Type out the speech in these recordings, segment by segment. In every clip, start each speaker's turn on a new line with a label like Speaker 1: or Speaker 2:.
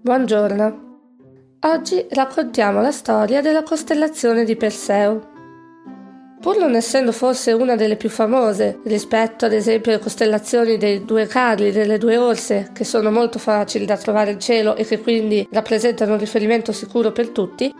Speaker 1: Buongiorno. Oggi raccontiamo la storia della costellazione di Perseo. Pur non essendo forse una delle più famose rispetto ad esempio alle costellazioni dei due carli e delle due orse, che sono molto facili da trovare in cielo e che quindi rappresentano un riferimento sicuro per tutti,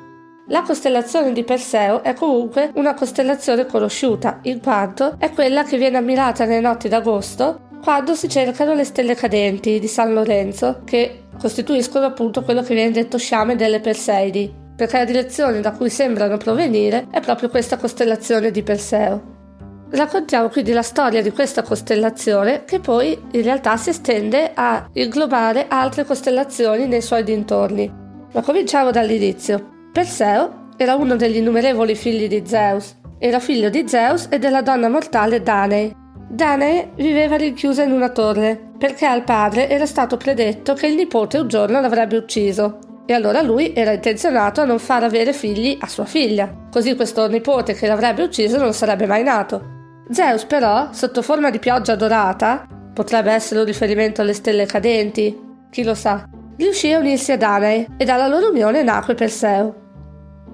Speaker 1: la costellazione di Perseo è comunque una costellazione conosciuta, in quanto è quella che viene ammirata nelle notti d'agosto quando si cercano le stelle cadenti di San Lorenzo, che costituiscono appunto quello che viene detto sciame delle Perseidi, perché la direzione da cui sembrano provenire è proprio questa costellazione di Perseo. Raccontiamo quindi la storia di questa costellazione che poi in realtà si estende a inglobare altre costellazioni nei suoi dintorni. Ma cominciamo dall'inizio. Perseo era uno degli innumerevoli figli di Zeus. Era figlio di Zeus e della donna mortale Danae, Danae viveva rinchiusa in una torre, perché al padre era stato predetto che il nipote un giorno l'avrebbe ucciso. E allora lui era intenzionato a non far avere figli a sua figlia, così questo nipote che l'avrebbe ucciso non sarebbe mai nato. Zeus però, sotto forma di pioggia dorata, potrebbe essere un riferimento alle stelle cadenti, chi lo sa, riuscì a unirsi a Danae e dalla loro unione nacque Perseo.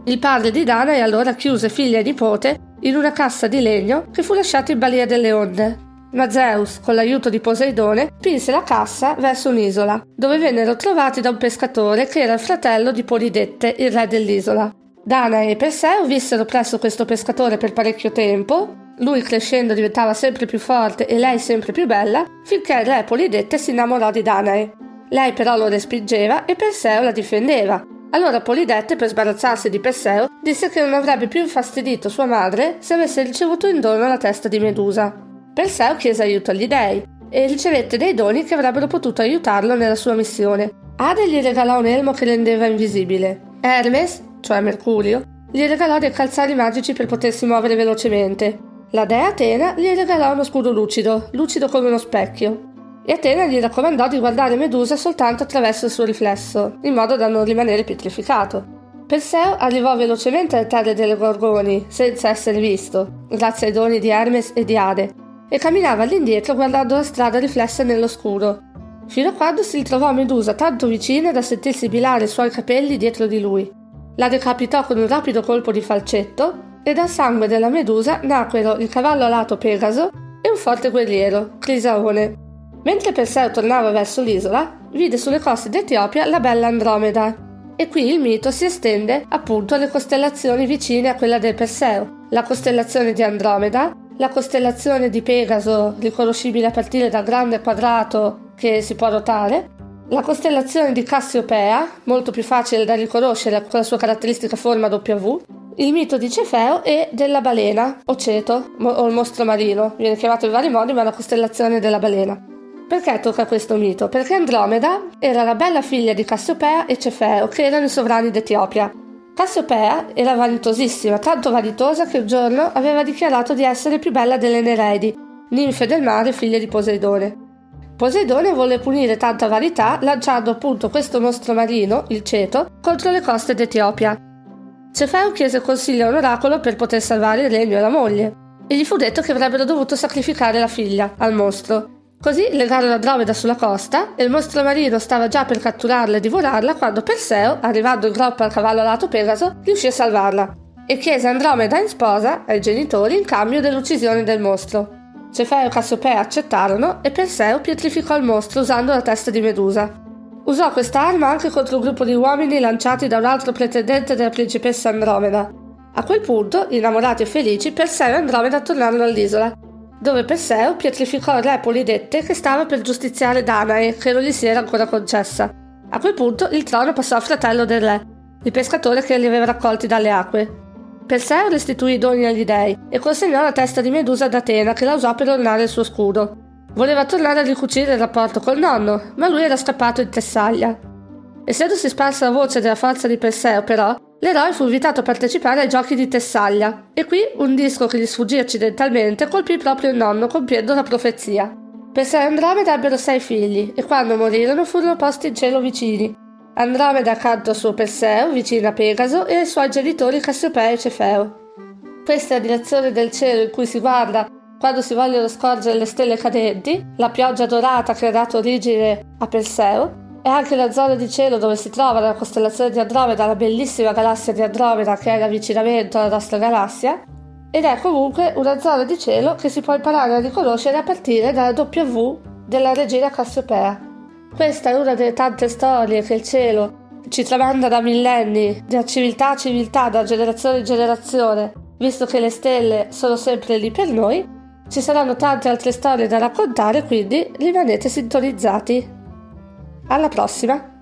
Speaker 1: Il padre di Danae allora chiuse figlia e nipote in una cassa di legno che fu lasciata in balia delle onde. Ma Zeus, con l'aiuto di Poseidone, spinse la cassa verso un'isola, dove vennero trovati da un pescatore che era il fratello di Polidette, il re dell'isola. Danae e Perseo vissero presso questo pescatore per parecchio tempo, lui crescendo diventava sempre più forte e lei sempre più bella, finché il re Polidette si innamorò di Danae. Lei però lo respingeva e Perseo la difendeva, allora Polidette, per sbarazzarsi di Perseo, disse che non avrebbe più infastidito sua madre se avesse ricevuto in dono la testa di Medusa. Perseo chiese aiuto agli dei e ricevette dei doni che avrebbero potuto aiutarlo nella sua missione. Ade gli regalò un elmo che rendeva invisibile. Hermes, cioè Mercurio, gli regalò dei calzari magici per potersi muovere velocemente. La dea Atena gli regalò uno scudo lucido, lucido come uno specchio e Atena gli raccomandò di guardare Medusa soltanto attraverso il suo riflesso, in modo da non rimanere pietrificato. Perseo arrivò velocemente alle terre delle Gorgoni, senza essere visto, grazie ai doni di Hermes e di Ade, e camminava all'indietro guardando la strada riflessa nell'oscuro, fino a quando si ritrovò Medusa tanto vicina da sentirsi bilare i suoi capelli dietro di lui. La decapitò con un rapido colpo di falcetto e dal sangue della Medusa nacquero il cavallo alato Pegaso e un forte guerriero, Crisaone, Mentre Perseo tornava verso l'isola, vide sulle coste d'Etiopia la bella Andromeda. E qui il mito si estende appunto alle costellazioni vicine a quella del Perseo, la costellazione di Andromeda, la costellazione di Pegaso, riconoscibile a partire dal grande quadrato che si può rotare, la costellazione di Cassiopea, molto più facile da riconoscere con la sua caratteristica forma W, il mito di Cefeo e della balena, o ceto, o il mostro marino, viene chiamato in vari modi, ma la costellazione della balena. Perché tocca questo mito? Perché Andromeda era la bella figlia di Cassiopea e Cefeo, che erano i sovrani d'Etiopia. Cassiopea era vanitosissima, tanto vanitosa che un giorno aveva dichiarato di essere più bella delle Nereidi, ninfe del mare figlie di Poseidone. Poseidone volle punire tanta vanità lanciando appunto questo mostro marino, il ceto, contro le coste d'Etiopia. Cefeo chiese consiglio a un oracolo per poter salvare il regno e la moglie, e gli fu detto che avrebbero dovuto sacrificare la figlia al mostro, Così legarono Andromeda sulla costa e il mostro marino stava già per catturarla e divorarla quando Perseo, arrivando in groppa al cavallo alato Pegaso, riuscì a salvarla e chiese Andromeda in sposa ai genitori in cambio dell'uccisione del mostro. Cefeo e Cassiopea accettarono e Perseo pietrificò il mostro usando la testa di Medusa. Usò questa arma anche contro un gruppo di uomini lanciati da un altro pretendente della principessa Andromeda. A quel punto, innamorati e felici, Perseo e Andromeda tornarono all'isola dove Perseo pietrificò il re Polidette che stava per giustiziare Danae, che non gli si era ancora concessa. A quel punto il trono passò al fratello del re, il pescatore che li aveva raccolti dalle acque. Perseo restituì i doni agli dei e consegnò la testa di Medusa ad Atena che la usò per ornare il suo scudo. Voleva tornare a ricucire il rapporto col nonno, ma lui era scappato in Tessaglia. Essendosi sparsa la voce della forza di Perseo, però, L'eroe fu invitato a partecipare ai giochi di Tessaglia e qui un disco che gli sfuggì accidentalmente colpì proprio il nonno compiendo la profezia. Perseo e Andromeda ebbero sei figli e quando morirono furono posti in cielo vicini. Andromeda accanto a suo Perseo, vicino a Pegaso, e ai suoi genitori Cassiopea e Cefeo. Questa è la direzione del cielo in cui si guarda quando si vogliono scorgere le stelle cadenti, la pioggia dorata che ha dato origine a Perseo, è anche la zona di cielo dove si trova la costellazione di Andromeda, la bellissima galassia di Andromeda che è l'avvicinamento alla nostra galassia, ed è comunque una zona di cielo che si può imparare a riconoscere a partire dalla W della regina Cassiopea. Questa è una delle tante storie che il cielo ci tramanda da millenni, da civiltà a civiltà, da generazione in generazione, visto che le stelle sono sempre lì per noi, ci saranno tante altre storie da raccontare, quindi rimanete sintonizzati. Alla prossima!